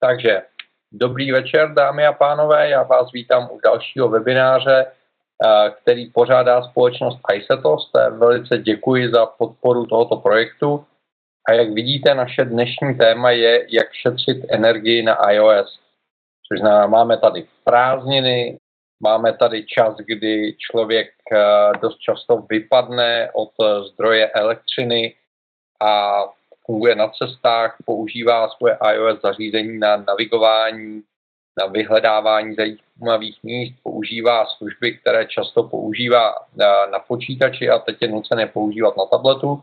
Takže dobrý večer, dámy a pánové, já vás vítám u dalšího webináře, eh, který pořádá společnost iSetos. Velice děkuji za podporu tohoto projektu. A jak vidíte, naše dnešní téma je, jak šetřit energii na iOS. Což znamená, máme tady prázdniny, máme tady čas, kdy člověk eh, dost často vypadne od zdroje elektřiny a funguje na cestách, používá svoje iOS zařízení na navigování, na vyhledávání zajímavých míst, používá služby, které často používá na, na počítači a teď je nucené používat na tabletu.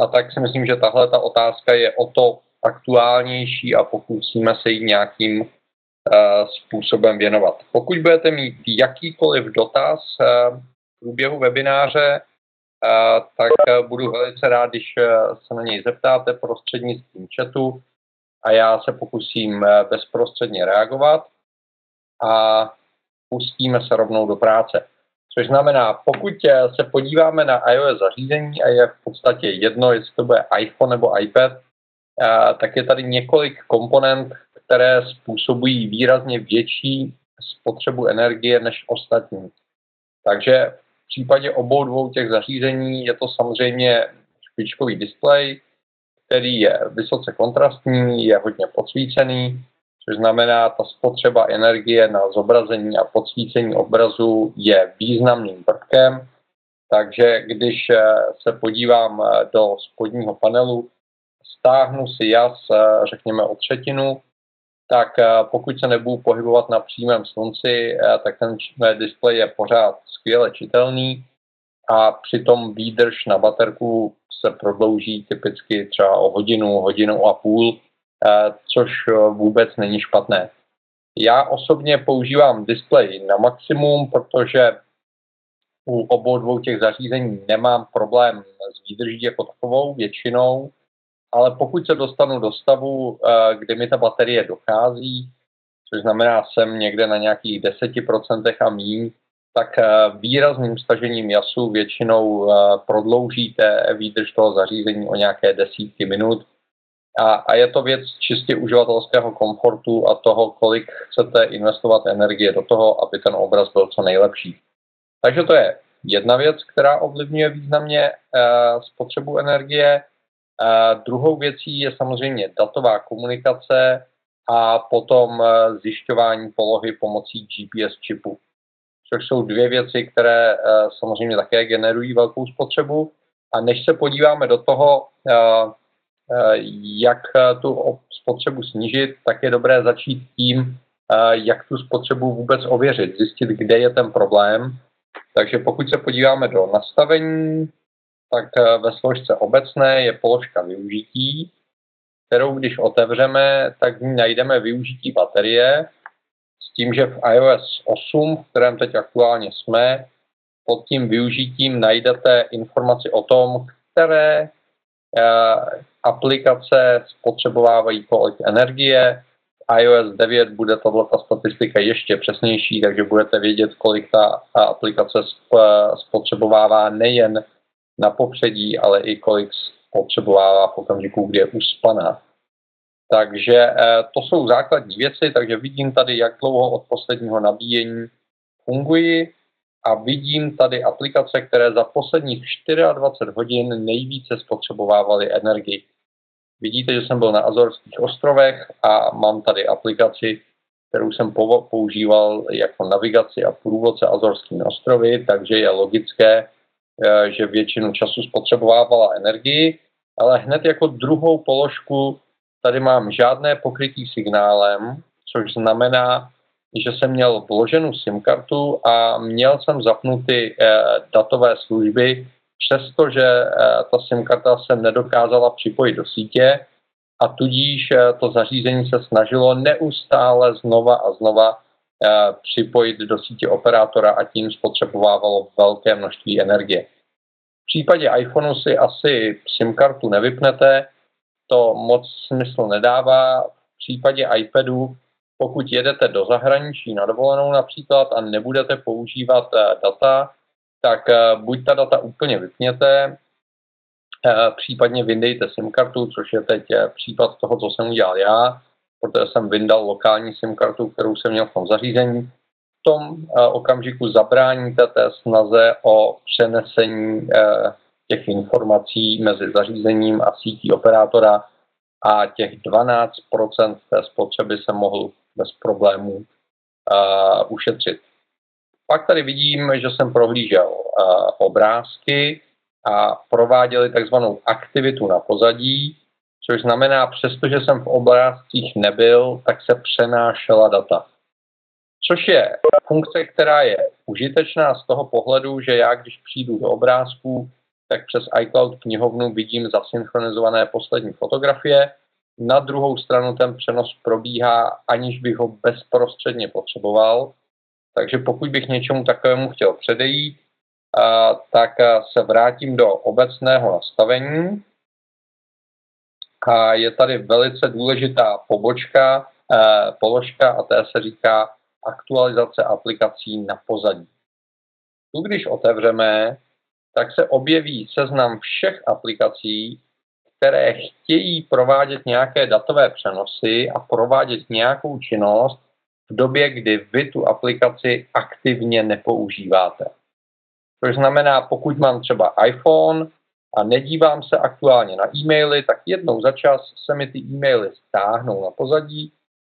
A tak si myslím, že tahle ta otázka je o to aktuálnější a pokusíme se jí nějakým uh, způsobem věnovat. Pokud budete mít jakýkoliv dotaz uh, v průběhu webináře, tak eh, budu velice rád, když eh, se na něj zeptáte prostřednictvím chatu a já se pokusím eh, bezprostředně reagovat a pustíme se rovnou do práce. Což znamená, pokud se podíváme na iOS zařízení a je v podstatě jedno, jestli to bude iPhone nebo iPad, tak je tady několik komponent, které způsobují výrazně větší spotřebu energie než ostatní. Takže v případě obou dvou těch zařízení je to samozřejmě špičkový displej, který je vysoce kontrastní, je hodně podsvícený, což znamená, ta spotřeba energie na zobrazení a podsvícení obrazu je významným prvkem. Takže když eh, se podívám eh, do spodního panelu, stáhnu si jas, eh, řekněme o třetinu, tak eh, pokud se nebudu pohybovat na přímém slunci, eh, tak ten displej je pořád skvěle čitelný a přitom výdrž na baterku se prodlouží typicky třeba o hodinu, hodinu a půl, eh, což vůbec není špatné. Já osobně používám displej na maximum, protože u obou dvou těch zařízení nemám problém s výdrží jako takovou většinou, ale pokud se dostanu do stavu, eh, kdy mi ta baterie dochází, což znamená, jsem někde na nějakých 10% a míň, tak eh, výrazným stažením jasu většinou eh, prodloužíte výdrž toho zařízení o nějaké desítky minut. A, a je to věc čistě uživatelského komfortu a toho, kolik chcete investovat energie do toho, aby ten obraz byl co nejlepší. Takže to je jedna věc, která ovlivňuje významně spotřebu energie. A druhou věcí je samozřejmě datová komunikace a potom eh, zjišťování polohy pomocí GPS čipu. Což jsou dvě věci, které eh, samozřejmě také generují velkou spotřebu. A než se podíváme do toho, eh, jak tu spotřebu snížit, tak je dobré začít tím, jak tu spotřebu vůbec ověřit, zjistit, kde je ten problém. Takže pokud se podíváme do nastavení, tak eh, ve složce obecné je položka využití, kterou když otevřeme, tak v ní najdeme využití baterie, s tím, že v iOS 8, v kterém teď aktuálně jsme, pod tím využitím najdete informaci o tom, které eh, aplikace spotřebovávají kolik energie. V iOS 9 bude tato statistika ještě přesnější, takže budete vědět, kolik ta aplikace spotřebovává nejen na popředí, ale i kolik spotřebovává v okamžiku, kdy je uspaná. Takže eh, to jsou základní věci, takže vidím tady, jak dlouho od posledního nabíjení fungují a vidím tady aplikace, které za posledních 24 hodin nejvíce spotřebovávaly energii. Vidíte, že jsem byl na Azorských ostrovech a mám tady aplikaci, kterou jsem používal jako navigaci a průvodce Azorskými ostrovy, takže je logické, že většinu času spotřebovávala energii, ale hned jako druhou položku tady mám žádné pokrytí signálem, což znamená, že jsem měl vloženou SIM kartu a měl jsem zapnuty eh, datové služby, přestože eh, ta SIM karta se nedokázala připojit do sítě a tudíž eh, to zařízení se snažilo neustále znova a znova Eh, připojit do sítě operátora a tím spotřebovávalo velké množství energie. V případě iPhoneu si asi SIM kartu nevypnete, to moc smysl nedává. V případě iPadu, pokud jedete do zahraničí na dovolenou například a nebudete používat eh, data, tak eh, buď ta data úplně vypněte, případně vyndejte SIM kartu, což je teď případ toho, co jsem udělal já, protože jsem vyndal lokální SIM kartu, kterou jsem měl v tom zařízení. V tom okamžiku zabráníte té snaze o přenesení těch informací mezi zařízením a sítí operátora a těch 12% té spotřeby se mohl bez problémů uh, ušetřit. Pak tady vidím, že jsem prohlížel obrázky a prováděli takzvanou aktivitu na pozadí, což znamená, přestože jsem v obrázcích nebyl, tak se přenášela data. Což je funkce, která je užitečná z toho pohledu, že já, když přijdu do obrázků, tak přes iCloud knihovnu vidím zasynchronizované poslední fotografie. Na druhou stranu ten přenos probíhá, aniž bych ho bezprostředně potřeboval. Takže pokud bych něčemu takovému chtěl předejít, tak se vrátím do obecného nastavení. A je tady velice důležitá pobočka, položka a té se říká aktualizace aplikací na pozadí. Tu když otevřeme, tak se objeví seznam všech aplikací, které chtějí provádět nějaké datové přenosy a provádět nějakou činnost v době, kdy vy tu aplikaci aktivně nepoužíváte. Což znamená, pokud mám třeba iPhone a nedívám se aktuálně na e-maily, tak jednou za čas se mi ty e-maily stáhnou na pozadí,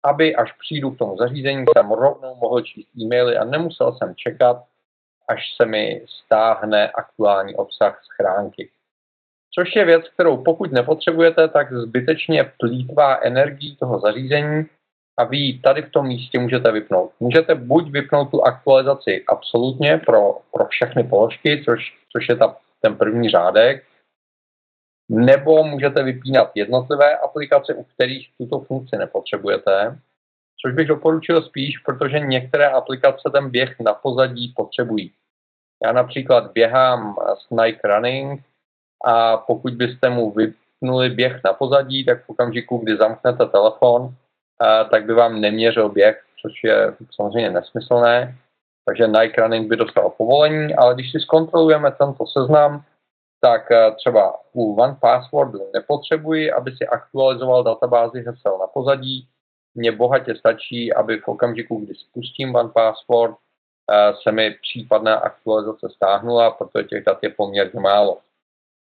aby až přijdu k tomu zařízení, jsem rovnou mohl číst e-maily a nemusel jsem čekat, až se mi stáhne aktuální obsah schránky. Což je věc, kterou pokud nepotřebujete, tak zbytečně plítvá energii toho zařízení a vy ji tady v tom místě můžete vypnout. Můžete buď vypnout tu aktualizaci absolutně pro, pro všechny položky, což, což je ta, ten první řádek, nebo můžete vypínat jednotlivé aplikace, u kterých tuto funkci nepotřebujete což bych doporučil spíš, protože některé aplikace ten běh na pozadí potřebují. Já například běhám s Nike Running a pokud byste mu vypnuli běh na pozadí, tak v okamžiku, kdy zamknete telefon, tak by vám neměřil běh, což je samozřejmě nesmyslné. Takže Nike Running by dostal povolení, ale když si zkontrolujeme tento seznam, tak třeba u One Passwordu nepotřebuji, aby si aktualizoval databázi hesel na pozadí, mně bohatě stačí, aby v okamžiku, kdy spustím One Password, eh, se mi případná aktualizace stáhnula, protože těch dat je poměrně málo.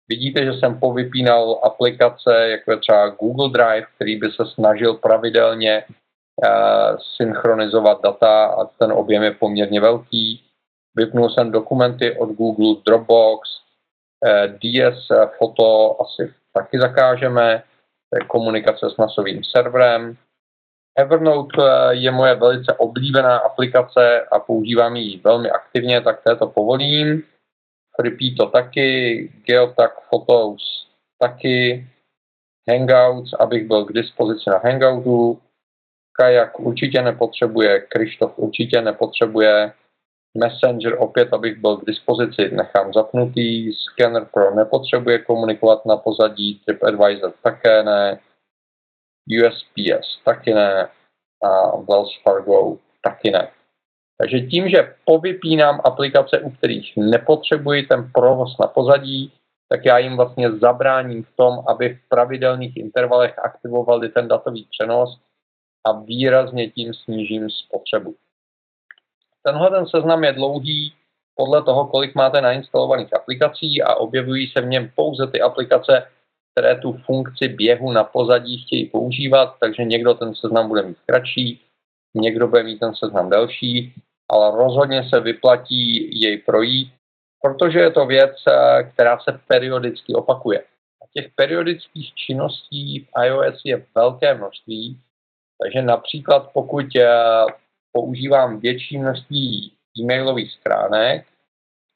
Vidíte, že jsem povypínal aplikace, jako je třeba Google Drive, který by se snažil pravidelně synchronizovat data a ten objem je poměrně velký. Vypnul jsem dokumenty od Google, Dropbox, eh, DS foto asi taky zakážeme, komunikace s masovým serverem. Evernote eh, je moje velice oblíbená aplikace a používám ji velmi aktivně, tak to povolím. Freepy to taky, Geotag Photos taky, Hangouts, abych byl k dispozici na Hangoutu, Kajak určitě nepotřebuje, Krištof určitě nepotřebuje, Messenger opět, abych byl k dispozici, nechám zapnutý, Scanner Pro nepotřebuje komunikovat na pozadí, TripAdvisor také ne, USPS taky ne. A Wells Fargo taky ne. Takže tím, že povypínám aplikace, u kterých nepotřebuji ten provoz na pozadí, tak já jim vlastně zabráním v tom, aby v pravidelných intervalech aktivovali ten datový přenos a výrazně tím snížím spotřebu. Tenhle ten seznam je dlouhý podle toho, kolik máte nainstalovaných aplikací a objevují se v něm pouze ty aplikace, které tu funkci běhu na pozadí chtějí používat, takže někdo ten seznam bude mít kratší, někdo bude mít ten seznam delší, ale rozhodně se vyplatí jej projít, protože je to věc, eh, která se periodicky opakuje. A těch periodických činností v iOS je velké množství, takže například pokud eh, používám větší množství e-mailových stránek,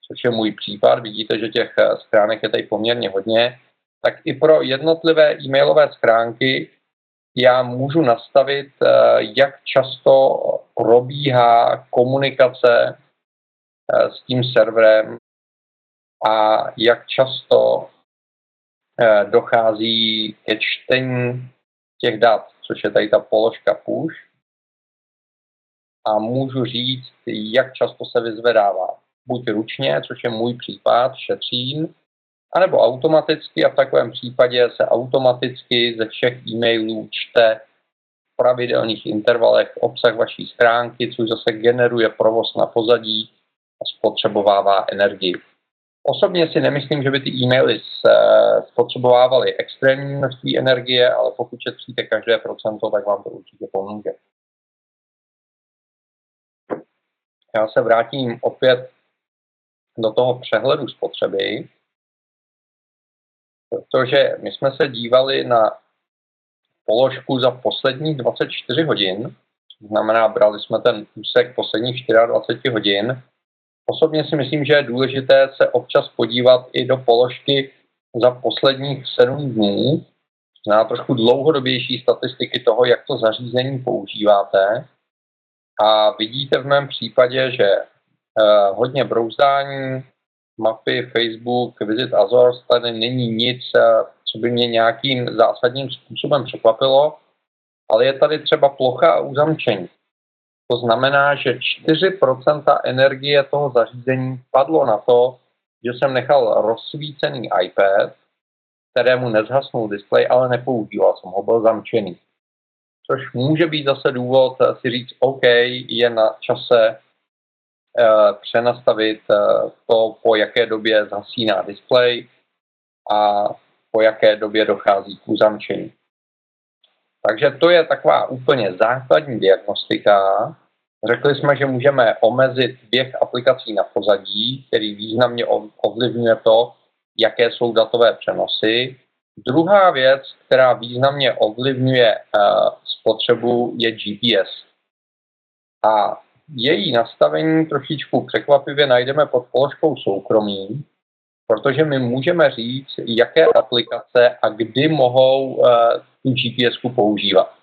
což je můj případ, vidíte, že těch eh, stránek je tady poměrně hodně, tak i pro jednotlivé e-mailové schránky já můžu nastavit, eh, jak často probíhá komunikace s tím serverem a jak často dochází ke čtení těch dat, což je tady ta položka push. A můžu říct, jak často se vyzvedává. Buď ručně, což je můj případ, šetřím, anebo automaticky a v takovém případě se automaticky ze všech e-mailů čte pravidelných intervalech obsah vaší schránky, což zase generuje provoz na pozadí a spotřebovává energii. Osobně si nemyslím, že by ty e-maily spotřebovávaly extrémní množství energie, ale pokud šetříte každé procento, tak vám to určitě pomůže. Já se vrátím opět do toho přehledu spotřeby, protože my jsme se dívali na položku za posledních 24 hodin, to znamená, brali jsme ten úsek posledních 24 hodin. Osobně si myslím, že je důležité se občas podívat i do položky za posledních 7 dní, na trošku dlouhodobější statistiky toho, jak to zařízení používáte. A vidíte v mém případě, že eh, hodně brouzdání, mapy, Facebook, Visit Azores, tady není nic, eh, co by mě nějakým zásadním způsobem překvapilo, ale je tady třeba plocha a uzamčení. To znamená, že 4% energie toho zařízení padlo na to, že jsem nechal rozsvícený iPad, kterému nezhasnul displej, ale nepoužíval jsem ho, byl zamčený. Což může být zase důvod si říct, OK, je na čase uh, přenastavit uh, to, po jaké době zasíná displej a po jaké době dochází k uzamčení. Takže to je taková úplně základní diagnostika. Řekli jsme, že můžeme omezit běh aplikací na pozadí, který významně ovlivňuje to, jaké jsou datové přenosy. Druhá věc, která významně ovlivňuje uh, spotřebu, je GPS. A její nastavení trošičku překvapivě najdeme pod položkou soukromí, protože my můžeme říct, jaké aplikace a kdy mohou uh, tu GPS používat.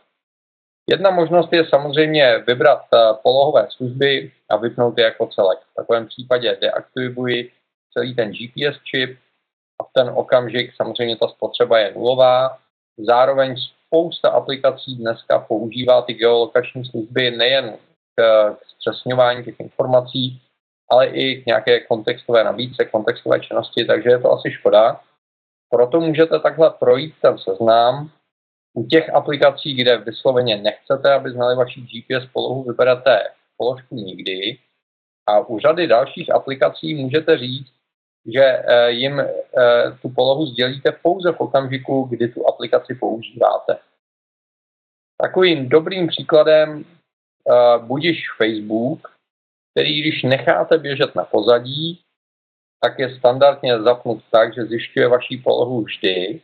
Jedna možnost je samozřejmě vybrat uh, polohové služby a vypnout je jako celek. V takovém případě deaktivuji celý ten GPS čip a v ten okamžik samozřejmě ta spotřeba je nulová. Zároveň spousta aplikací dneska používá ty geolokační služby nejen k, k zpřesňování těch informací, ale i k nějaké kontextové nabídce, kontextové činnosti, takže je to asi škoda. Proto můžete takhle projít ten seznam. U těch aplikací, kde vysloveně nechcete, aby znali vaši GPS polohu, vyberete položku nikdy. A u řady dalších aplikací můžete říct, že eh, jim eh, tu polohu sdělíte pouze v okamžiku, kdy tu aplikaci používáte. Takovým dobrým příkladem eh, budiš Facebook, který když necháte běžet na pozadí, tak je standardně zapnut tak, že zjišťuje vaší polohu vždy.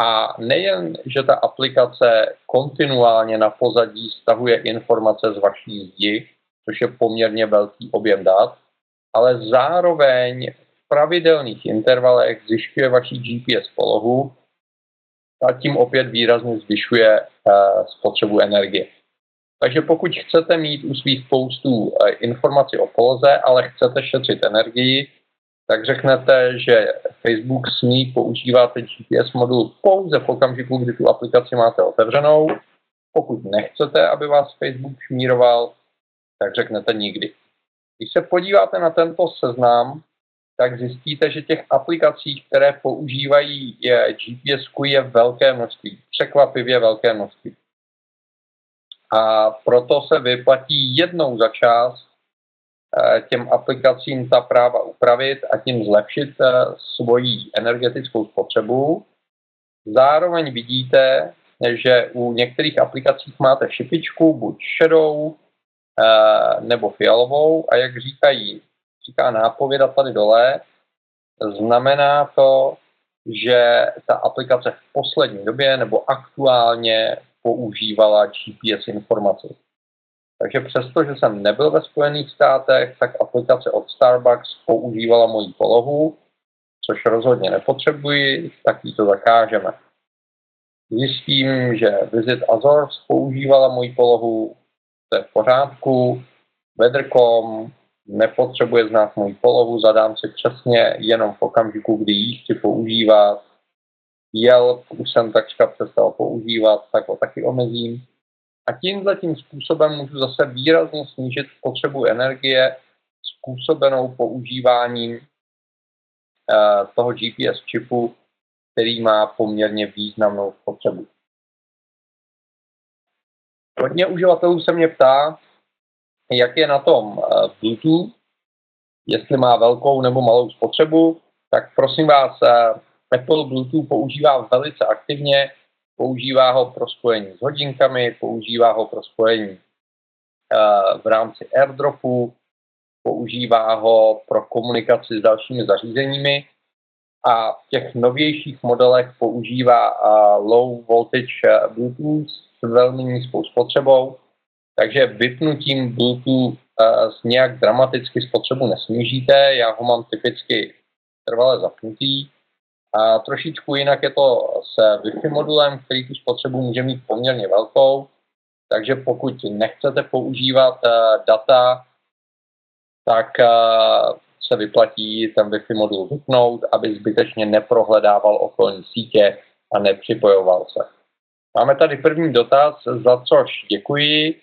A nejen, že ta aplikace kontinuálně na pozadí stahuje informace z vaší zdi, což je poměrně velký objem dat, ale zároveň v pravidelných intervalech zjišťuje vaší GPS polohu a tím opět výrazně zvyšuje uh, spotřebu energie. Takže pokud chcete mít u svých postů eh, informaci o poloze, ale chcete šetřit energii, tak řeknete, že Facebook smí používat GPS modul pouze v okamžiku, kdy tu aplikaci máte otevřenou. Pokud nechcete, aby vás Facebook šmíroval, tak řeknete nikdy. Když se podíváte na tento seznam, tak zjistíte, že těch aplikací, které používají GPS, je velké množství, překvapivě velké množství a proto se vyplatí jednou za čas eh, těm aplikacím ta práva upravit a tím zlepšit eh, svoji energetickou spotřebu. Zároveň vidíte, že u některých aplikací máte šipičku, buď šedou eh, nebo fialovou a jak říkají, říká nápověda tady dole, znamená to, že ta aplikace v poslední době nebo aktuálně používala GPS informace. Takže přesto, že jsem nebyl ve Spojených státech, tak aplikace od Starbucks používala moji polohu, což rozhodně nepotřebuji, tak ji to zakážeme. Zjistím, že Visit Azores používala moji polohu, to je v pořádku, Weather.com nepotřebuje znát moji polohu, zadám si přesně jenom v okamžiku, kdy ji chci používat, Yelp už jsem takřka přestal používat, tak ho taky omezím. A tím tím způsobem můžu zase výrazně snížit potřebu energie způsobenou používáním uh, toho GPS čipu, který má poměrně významnou potřebu. Hodně uživatelů se mě ptá, jak je na tom eh, Bluetooth, jestli má velkou nebo malou spotřebu, tak prosím vás, eh, Apple Bluetooth používá velice aktivně, používá ho pro spojení s hodinkami, používá ho pro spojení eh, v rámci airdropu, používá ho pro komunikaci s dalšími zařízeními a v těch novějších modelech používá low voltage Bluetooth s velmi nízkou spotřebou, takže vypnutím Bluetooth nějak dramaticky spotřebu nesnížíte. Já ho mám typicky trvale zapnutý. A trošičku jinak je to s Wi-Fi modulem, který tu spotřebu může mít poměrně velkou. Takže pokud nechcete používat uh, data, tak uh, se vyplatí ten Wi-Fi modul vypnout, aby zbytečně neprohledával okolní sítě a nepřipojoval se. Máme tady první dotaz, za což děkuji.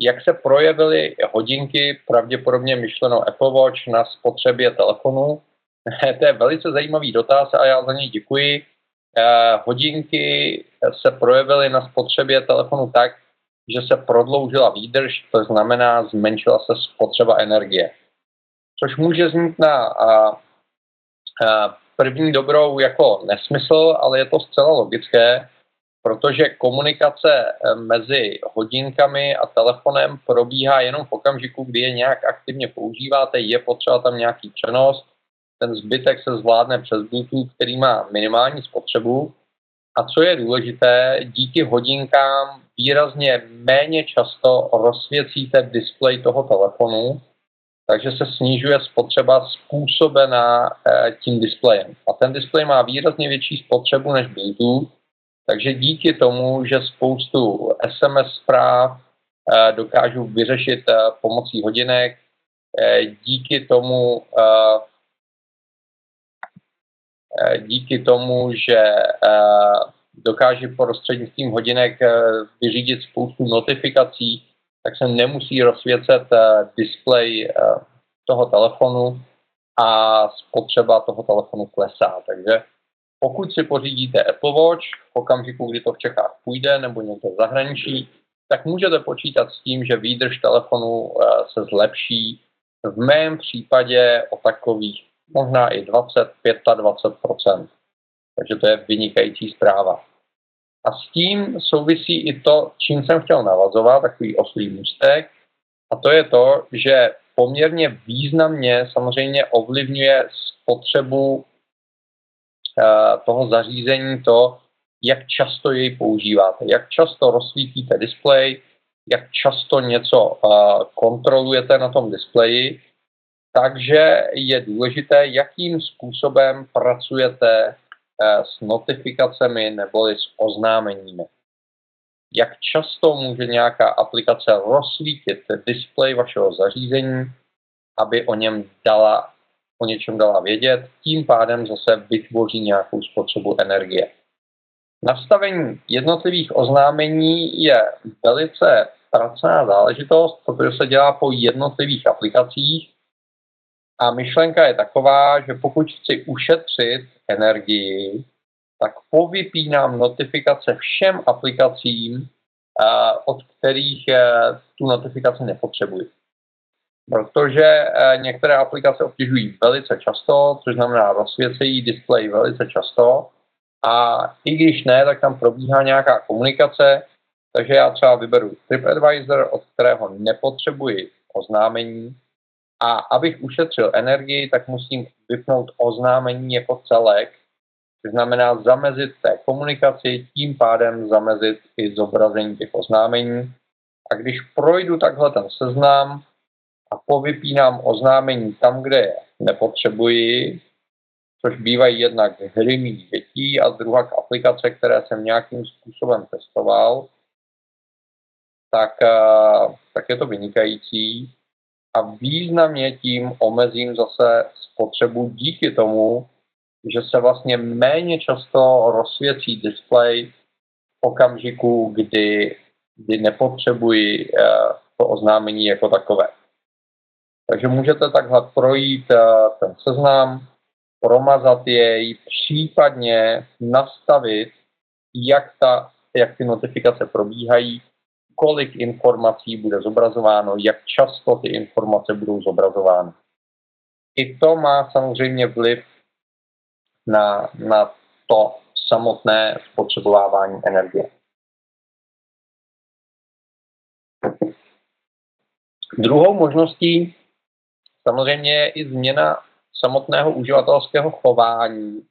Jak se projevily hodinky, pravděpodobně myšleno Apple Watch, na spotřebě telefonu? to je velice zajímavý dotaz a já za něj děkuji. Eh, hodinky se projevily na spotřebě telefonu tak, že se prodloužila výdrž, to znamená zmenšila se spotřeba energie. Což může znít na a, a první dobrou jako nesmysl, ale je to zcela logické, protože komunikace eh, mezi hodinkami a telefonem probíhá jenom v okamžiku, kdy je nějak aktivně používáte, je potřeba tam nějaký přenos, ten zbytek se zvládne přes Bluetooth, který má minimální spotřebu. A co je důležité, díky hodinkám výrazně méně často rozsvěcíte displej toho telefonu, takže se snižuje spotřeba způsobená eh, tím displejem. A ten displej má výrazně větší spotřebu než Bluetooth, takže díky tomu, že spoustu SMS zpráv eh, dokážu vyřešit eh, pomocí hodinek, díky tomu, díky tomu, že dokáže prostřednictvím hodinek vyřídit spoustu notifikací, tak se nemusí rozsvěcet displej toho telefonu a spotřeba toho telefonu klesá. Takže pokud si pořídíte Apple Watch v okamžiku, kdy to v Čechách půjde nebo někde v zahraničí, tak můžete počítat s tím, že výdrž telefonu eh, se zlepší. V mém případě o takových možná i 20-25%. Takže to je vynikající zpráva. A s tím souvisí i to, čím jsem chtěl navazovat, takový oslý můstek, a to je to, že poměrně významně samozřejmě ovlivňuje spotřebu Eh, toho zařízení to, jak často jej používáte, jak často rozsvítíte displej, jak často něco eh, kontrolujete na tom displeji, takže je důležité, jakým způsobem pracujete eh, s notifikacemi neboli s oznámeními. Jak často může nějaká aplikace rozsvítit displej vašeho zařízení, aby o něm dala o něčem dala vědět, tím pádem zase vytvoří nějakou spotřebu energie. Nastavení jednotlivých oznámení je velice pracná záležitost, protože se dělá po jednotlivých aplikacích a myšlenka je taková, že pokud chci ušetřit energii, tak povypínám notifikace všem aplikacím, eh, od kterých eh, tu notifikaci nepotřebuji. Protože eh, některé aplikace obtěžují velice často, což znamená rozsvěcejí displej velice často. A i když ne, tak tam probíhá nějaká komunikace, takže já třeba vyberu TripAdvisor, od kterého nepotřebuji oznámení a abych ušetřil energii, tak musím vypnout oznámení jako celek, což znamená zamezit té komunikaci, tím pádem zamezit i zobrazení těch oznámení. A když projdu takhle ten seznam, a povypínám oznámení tam, kde je nepotřebuji, což bývají jednak hry mých dětí a druhá aplikace, které jsem nějakým způsobem testoval, tak, eh, tak je to vynikající a významně tím omezím zase spotřebu díky tomu, že se vlastně méně často rozsvěcí displej v okamžiku, kdy, kdy nepotřebuji eh, to oznámení jako takové. Takže můžete takhle projít eh, ten seznam, promazat jej, případně nastavit, jak, ta, jak ty notifikace probíhají. Kolik informací bude zobrazováno, jak často ty informace budou zobrazovány. I to má samozřejmě vliv na, na to samotné spotřebovávání energie. Druhou možností samozřejmě je i změna samotného uživatelského chování,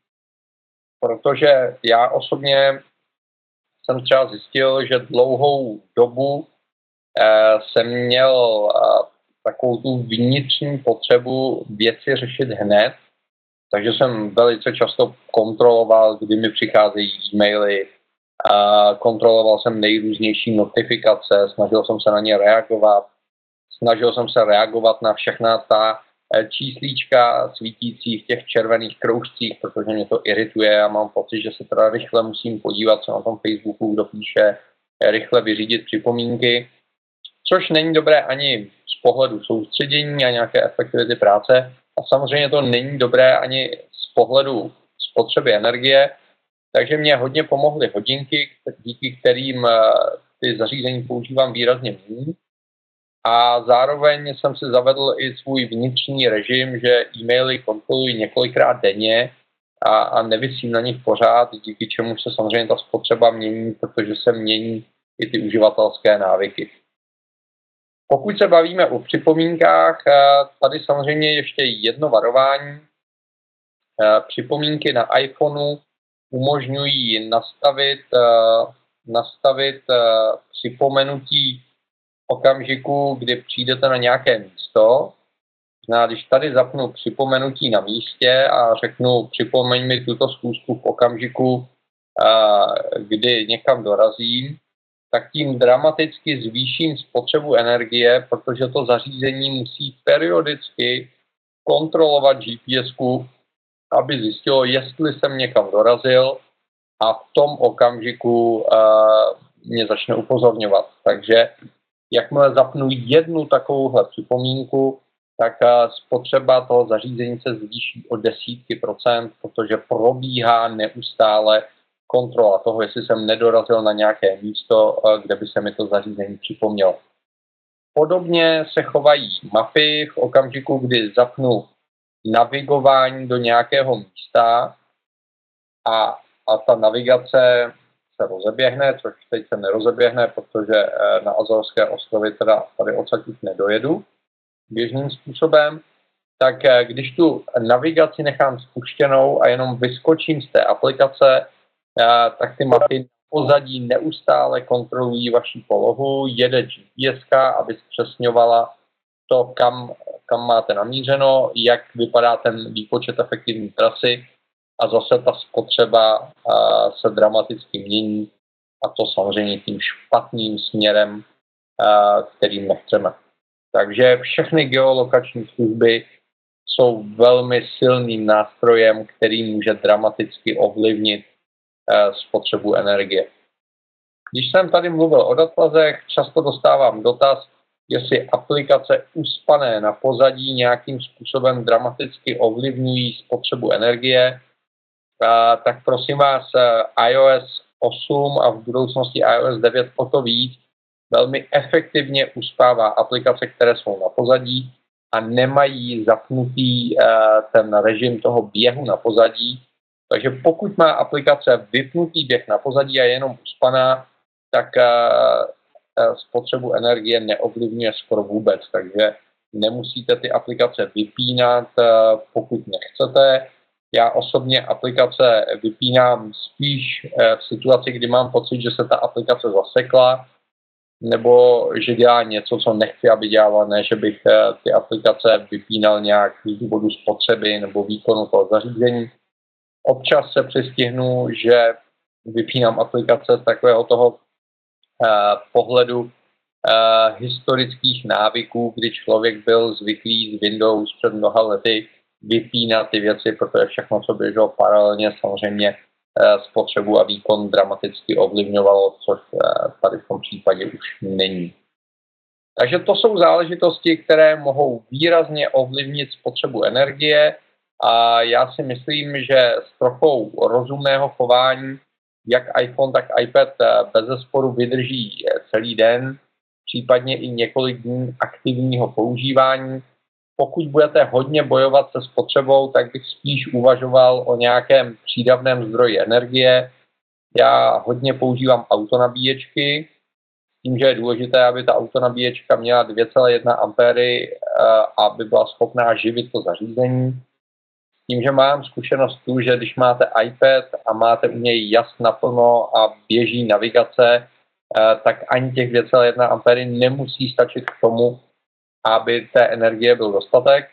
protože já osobně jsem třeba zjistil, že dlouhou dobu eh, jsem měl eh, takovou tu vnitřní potřebu věci řešit hned, takže jsem velice často kontroloval, kdy mi přicházejí e-maily, a kontroloval jsem nejrůznější notifikace, snažil jsem se na ně reagovat, snažil jsem se reagovat na všechna ta eh, číslíčka svítící v těch červených kroužcích, protože mě to irituje a mám pocit, že se teda rychle musím podívat, co na tom Facebooku kdo píše, eh, rychle vyřídit připomínky, což není dobré ani z pohledu soustředění a nějaké efektivity práce. A samozřejmě to není dobré ani z pohledu spotřeby energie, takže mě hodně pomohly hodinky, díky kterým eh, ty zařízení používám výrazně méně a zároveň jsem si zavedl i svůj vnitřní režim, že e-maily kontroluji několikrát denně a, a nevysím na nich pořád, díky čemu se samozřejmě ta spotřeba mění, protože se mění i ty uživatelské návyky. Pokud se bavíme o připomínkách, eh, tady samozřejmě ještě jedno varování. Eh, připomínky na iPhoneu umožňují nastavit, eh, nastavit připomenutí okamžiku, kdy přijdete na nějaké místo, No, když tady zapnu připomenutí na místě a řeknu připomeň mi tuto schůzku v okamžiku, kdy někam dorazím, tak tím dramaticky zvýším spotřebu energie, protože to zařízení musí periodicky kontrolovat gps aby zjistilo, jestli jsem někam dorazil a v tom okamžiku uh, mě začne upozorňovat. Takže jakmile zapnu jednu takovouhle připomínku, tak eh, spotřeba toho zařízení se zvýší o desítky procent, protože probíhá neustále kontrola toho, jestli jsem nedorazil na nějaké místo, eh, kde by se mi to zařízení připomnělo. Podobně se chovají mapy v okamžiku, kdy zapnu navigování do nějakého místa a, a ta navigace se rozeběhne, což teď se nerozeběhne, protože eh, na Azorské ostrovy teda tady odsaď už nedojedu běžným způsobem, tak eh, když tu navigaci nechám spuštěnou a jenom vyskočím z té aplikace, eh, tak ty mapy pozadí neustále kontrolují vaši polohu, jede GPS, aby zpřesňovala to, kam, kam máte namířeno, jak vypadá ten výpočet efektivní trasy a zase ta spotřeba se dramaticky mění a to samozřejmě tím špatným směrem, kterým nechceme. Takže všechny geolokační služby jsou velmi silným nástrojem, který může dramaticky ovlivnit spotřebu energie. Když jsem tady mluvil o dotazech, často dostávám dotaz, jestli aplikace uspané na pozadí nějakým způsobem dramaticky ovlivňují spotřebu energie tak prosím vás eh, iOS 8 a v budoucnosti iOS 9 o to víc velmi efektivně uspává aplikace, které jsou na pozadí a nemají zapnutý eh, ten režim toho běhu na pozadí. Takže pokud má aplikace vypnutý běh na pozadí a je jenom uspaná, tak eh, spotřebu energie neovlivňuje skoro vůbec. Takže nemusíte ty aplikace vypínat, pokud nechcete já osobně aplikace vypínám spíš eh, v situaci, kdy mám pocit, že se ta aplikace zasekla, nebo že dělá něco, co nechci, aby dělala, ne, že bych eh, ty aplikace vypínal nějak z důvodu spotřeby nebo výkonu toho zařízení. Občas se přistihnu, že vypínám aplikace z takového toho eh, pohledu eh, historických návyků, kdy člověk byl zvyklý z Windows před mnoha lety vypínat ty věci, protože všechno, co běželo paralelně, samozřejmě eh, spotřebu a výkon dramaticky ovlivňovalo, což eh, tady v tom případě už není. Takže to jsou záležitosti, které mohou výrazně ovlivnit spotřebu energie a já si myslím, že s trochou rozumného chování jak iPhone, tak iPad bez zesporu vydrží celý den, případně i několik dní aktivního používání. Pokud budete hodně bojovat se spotřebou, tak bych spíš uvažoval o nějakém přídavném zdroji energie. Já hodně používám autonabíječky, tím, že je důležité, aby ta autonabíječka měla 2,1 A, aby byla schopná živit to zařízení. Tím, že mám zkušenost tu, že když máte iPad a máte u něj jas naplno a běží navigace, Eh, tak ani těch 2,1 A nemusí stačit k tomu, aby té energie byl dostatek.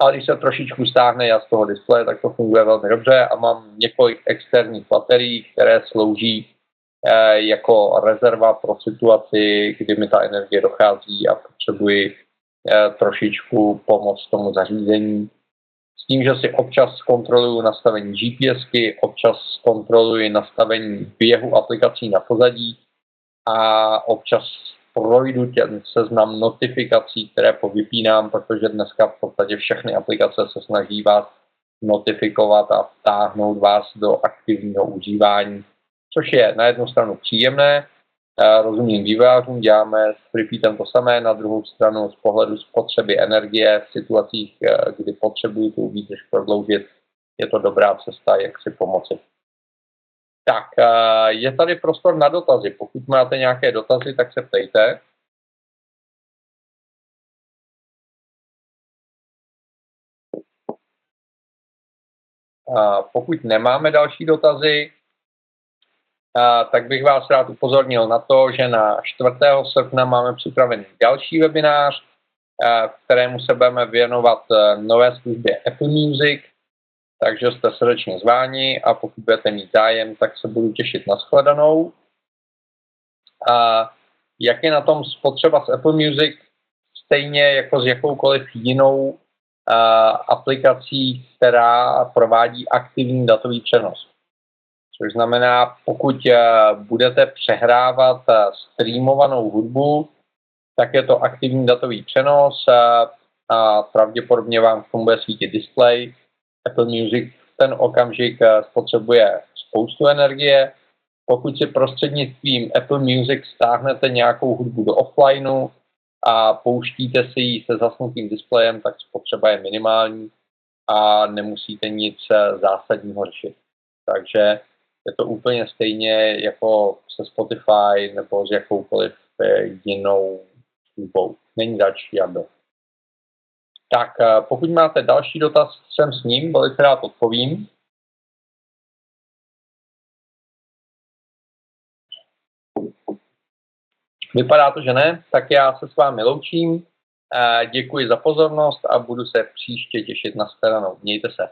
Ale když se trošičku stáhne jas toho displeje, tak to funguje velmi dobře a mám několik externích baterií, které slouží eh, jako rezerva pro situaci, kdy mi ta energie dochází a potřebuji eh, trošičku pomoc tomu zařízení. S tím, že si občas kontroluji nastavení GPSky, občas kontroluji nastavení běhu aplikací na pozadí, a občas projdu ten seznam notifikací, které povypínám, protože dneska v podstatě všechny aplikace se snaží vás notifikovat a vtáhnout vás do aktivního užívání, což je na jednu stranu příjemné, rozumím vývojářům, děláme s Repeatem to samé, na druhou stranu z pohledu spotřeby energie v situacích, kdy potřebuji tu výdrž prodloužit, je to dobrá cesta, jak si pomoci. Tak, eh, je tady prostor na dotazy. Pokud máte nějaké dotazy, tak se ptejte. Pokud nemáme další dotazy, eh, tak bych vás rád upozornil na to, že na 4. srpna máme připravený další webinář, eh, kterému se budeme věnovat nové službě Apple Music takže jste srdečně zváni a pokud budete mít zájem, tak se budu těšit na shledanou. A jak je na tom spotřeba s Apple Music, stejně jako s jakoukoliv jinou a, aplikací, která provádí aktivní datový přenos. Což znamená, pokud budete přehrávat streamovanou hudbu, tak je to aktivní datový přenos a, a pravděpodobně vám k tomu bude svítit display, Apple Music ten okamžik eh, spotřebuje spoustu energie. Pokud si prostřednictvím Apple Music stáhnete nějakou hudbu do offlineu a pouštíte si ji se zasnutým displejem, tak spotřeba je minimální a nemusíte nic eh, zásadního řešit. Takže je to úplně stejně jako se Spotify nebo s jakoukoliv eh, jinou službou. Není zač, byl. Tak eh, pokud máte další dotaz, jsem s ním, velice rád odpovím. Vypadá to, že ne, tak já se s vámi loučím. Eh, děkuji za pozornost a budu se příště těšit na stranu. Mějte se.